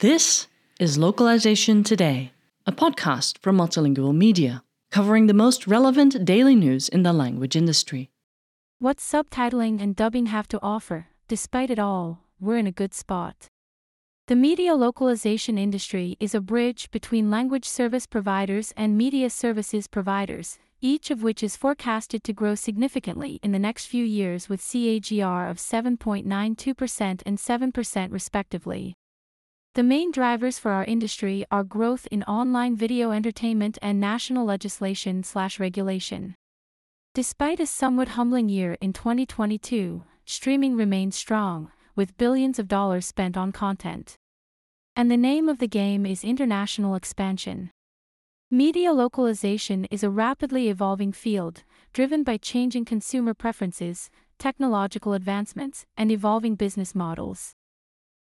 This is Localization Today, a podcast from Multilingual Media, covering the most relevant daily news in the language industry. What subtitling and dubbing have to offer, despite it all, we're in a good spot. The media localization industry is a bridge between language service providers and media services providers, each of which is forecasted to grow significantly in the next few years with CAGR of 7.92% and 7% respectively. The main drivers for our industry are growth in online video entertainment and national legislation slash regulation. Despite a somewhat humbling year in 2022, streaming remains strong, with billions of dollars spent on content. And the name of the game is international expansion. Media localization is a rapidly evolving field, driven by changing consumer preferences, technological advancements, and evolving business models.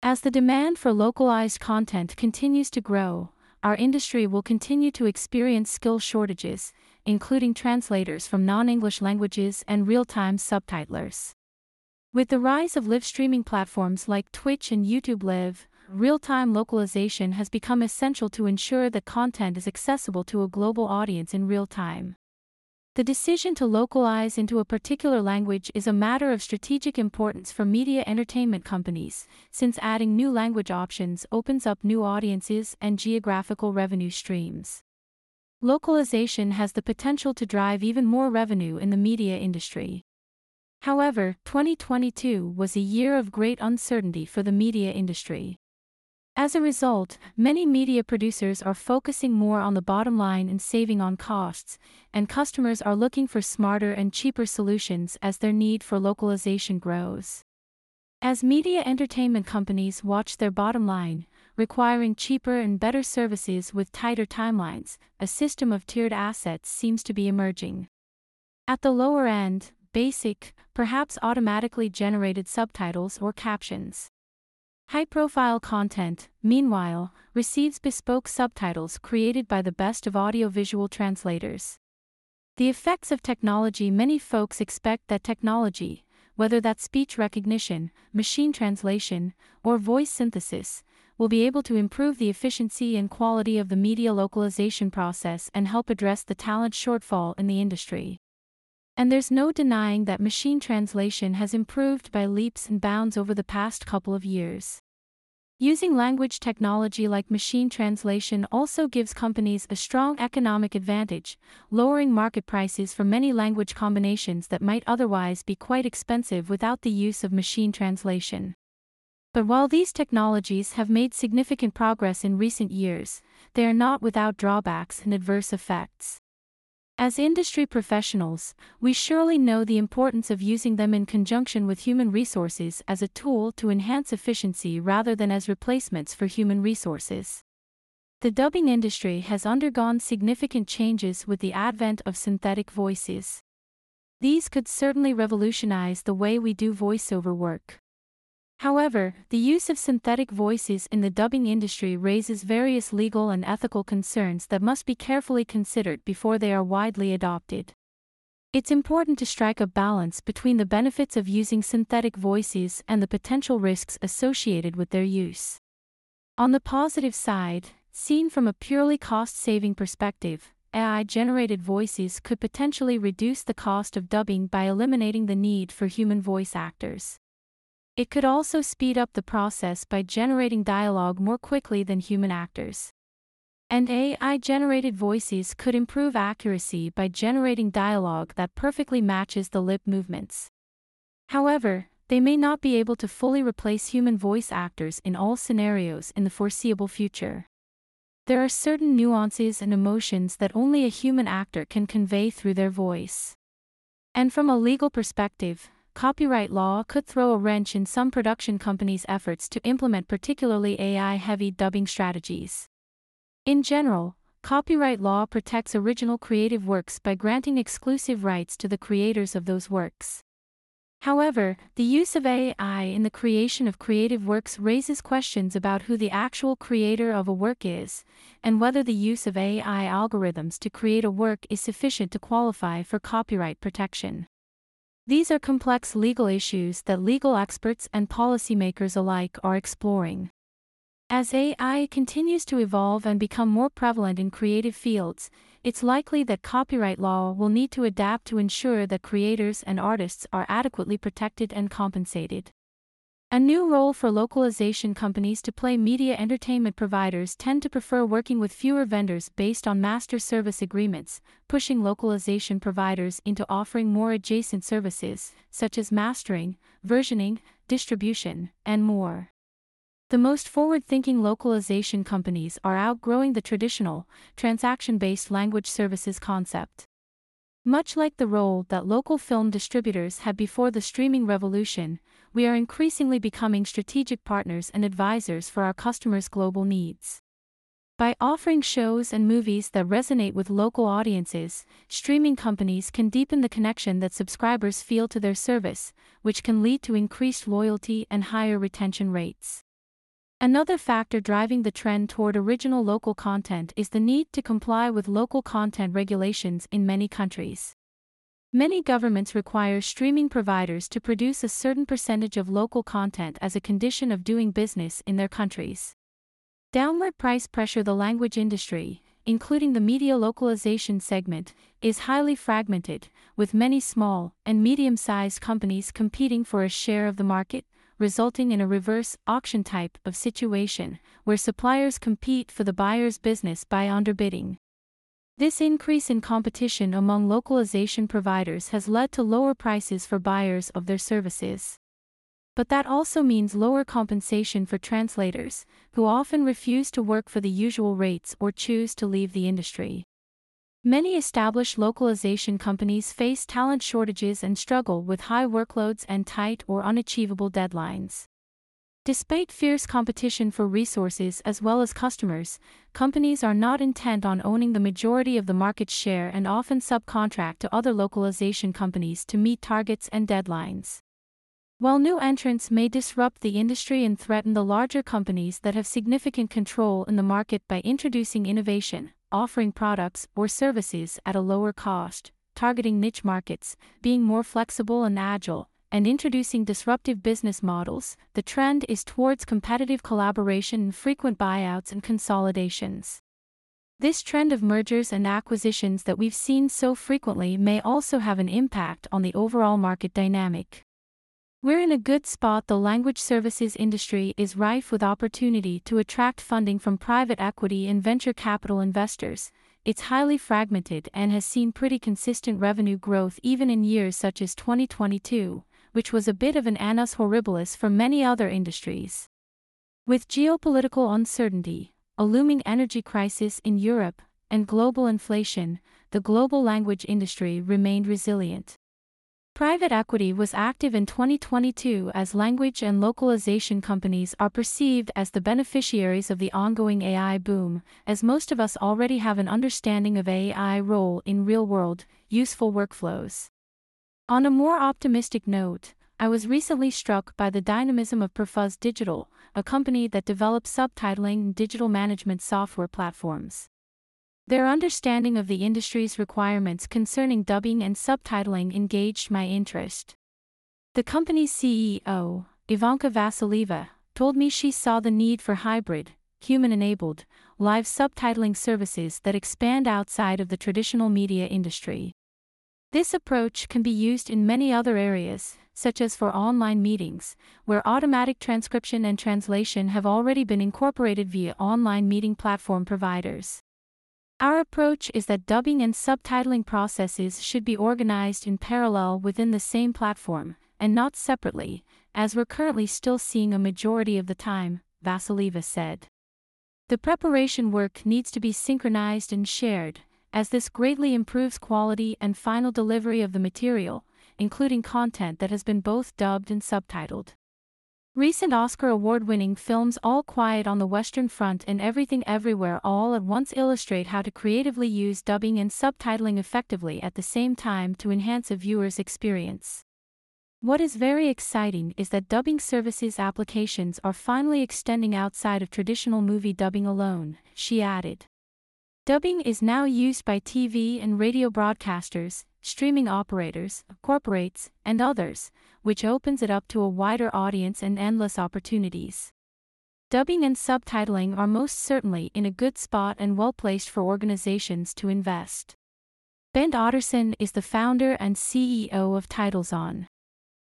As the demand for localized content continues to grow, our industry will continue to experience skill shortages, including translators from non English languages and real time subtitlers. With the rise of live streaming platforms like Twitch and YouTube Live, real time localization has become essential to ensure that content is accessible to a global audience in real time. The decision to localize into a particular language is a matter of strategic importance for media entertainment companies, since adding new language options opens up new audiences and geographical revenue streams. Localization has the potential to drive even more revenue in the media industry. However, 2022 was a year of great uncertainty for the media industry. As a result, many media producers are focusing more on the bottom line and saving on costs, and customers are looking for smarter and cheaper solutions as their need for localization grows. As media entertainment companies watch their bottom line, requiring cheaper and better services with tighter timelines, a system of tiered assets seems to be emerging. At the lower end, basic, perhaps automatically generated subtitles or captions. High profile content, meanwhile, receives bespoke subtitles created by the best of audiovisual translators. The effects of technology Many folks expect that technology, whether that's speech recognition, machine translation, or voice synthesis, will be able to improve the efficiency and quality of the media localization process and help address the talent shortfall in the industry. And there's no denying that machine translation has improved by leaps and bounds over the past couple of years. Using language technology like machine translation also gives companies a strong economic advantage, lowering market prices for many language combinations that might otherwise be quite expensive without the use of machine translation. But while these technologies have made significant progress in recent years, they are not without drawbacks and adverse effects. As industry professionals, we surely know the importance of using them in conjunction with human resources as a tool to enhance efficiency rather than as replacements for human resources. The dubbing industry has undergone significant changes with the advent of synthetic voices. These could certainly revolutionize the way we do voiceover work. However, the use of synthetic voices in the dubbing industry raises various legal and ethical concerns that must be carefully considered before they are widely adopted. It's important to strike a balance between the benefits of using synthetic voices and the potential risks associated with their use. On the positive side, seen from a purely cost saving perspective, AI generated voices could potentially reduce the cost of dubbing by eliminating the need for human voice actors. It could also speed up the process by generating dialogue more quickly than human actors. And AI generated voices could improve accuracy by generating dialogue that perfectly matches the lip movements. However, they may not be able to fully replace human voice actors in all scenarios in the foreseeable future. There are certain nuances and emotions that only a human actor can convey through their voice. And from a legal perspective, copyright law could throw a wrench in some production companies' efforts to implement particularly AI heavy dubbing strategies. In general, copyright law protects original creative works by granting exclusive rights to the creators of those works. However, the use of AI in the creation of creative works raises questions about who the actual creator of a work is, and whether the use of AI algorithms to create a work is sufficient to qualify for copyright protection. These are complex legal issues that legal experts and policymakers alike are exploring. As AI continues to evolve and become more prevalent in creative fields, it's likely that copyright law will need to adapt to ensure that creators and artists are adequately protected and compensated. A new role for localization companies to play media entertainment providers tend to prefer working with fewer vendors based on master service agreements, pushing localization providers into offering more adjacent services, such as mastering, versioning, distribution, and more. The most forward thinking localization companies are outgrowing the traditional, transaction based language services concept. Much like the role that local film distributors had before the streaming revolution, we are increasingly becoming strategic partners and advisors for our customers' global needs. By offering shows and movies that resonate with local audiences, streaming companies can deepen the connection that subscribers feel to their service, which can lead to increased loyalty and higher retention rates. Another factor driving the trend toward original local content is the need to comply with local content regulations in many countries. Many governments require streaming providers to produce a certain percentage of local content as a condition of doing business in their countries. Downward price pressure The language industry, including the media localization segment, is highly fragmented, with many small and medium sized companies competing for a share of the market, resulting in a reverse auction type of situation, where suppliers compete for the buyer's business by underbidding. This increase in competition among localization providers has led to lower prices for buyers of their services. But that also means lower compensation for translators, who often refuse to work for the usual rates or choose to leave the industry. Many established localization companies face talent shortages and struggle with high workloads and tight or unachievable deadlines. Despite fierce competition for resources as well as customers, companies are not intent on owning the majority of the market share and often subcontract to other localization companies to meet targets and deadlines. While new entrants may disrupt the industry and threaten the larger companies that have significant control in the market by introducing innovation, offering products or services at a lower cost, targeting niche markets, being more flexible and agile, and introducing disruptive business models, the trend is towards competitive collaboration and frequent buyouts and consolidations. This trend of mergers and acquisitions that we've seen so frequently may also have an impact on the overall market dynamic. We're in a good spot. The language services industry is rife with opportunity to attract funding from private equity and venture capital investors. It's highly fragmented and has seen pretty consistent revenue growth even in years such as 2022, which was a bit of an annus horribilis for many other industries. With geopolitical uncertainty, a looming energy crisis in Europe, and global inflation, the global language industry remained resilient. Private equity was active in 2022 as language and localization companies are perceived as the beneficiaries of the ongoing AI boom, as most of us already have an understanding of AI role in real-world, useful workflows. On a more optimistic note, I was recently struck by the dynamism of Perfuzz Digital, a company that develops subtitling and digital management software platforms. Their understanding of the industry's requirements concerning dubbing and subtitling engaged my interest. The company's CEO, Ivanka Vassilieva, told me she saw the need for hybrid, human enabled, live subtitling services that expand outside of the traditional media industry. This approach can be used in many other areas, such as for online meetings, where automatic transcription and translation have already been incorporated via online meeting platform providers. Our approach is that dubbing and subtitling processes should be organized in parallel within the same platform, and not separately, as we're currently still seeing a majority of the time, Vassilieva said. The preparation work needs to be synchronized and shared, as this greatly improves quality and final delivery of the material, including content that has been both dubbed and subtitled. Recent Oscar award winning films All Quiet on the Western Front and Everything Everywhere All at Once illustrate how to creatively use dubbing and subtitling effectively at the same time to enhance a viewer's experience. What is very exciting is that dubbing services applications are finally extending outside of traditional movie dubbing alone, she added. Dubbing is now used by TV and radio broadcasters, streaming operators, corporates, and others, which opens it up to a wider audience and endless opportunities. Dubbing and subtitling are most certainly in a good spot and well placed for organizations to invest. Bent Ottesen is the founder and CEO of TitleZone.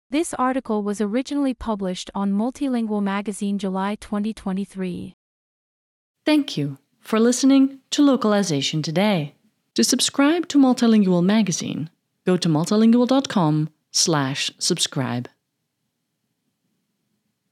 This article was originally published on Multilingual Magazine July 2023. Thank you for listening to Localization Today. To subscribe to Multilingual Magazine, go to multilingual.com slash subscribe.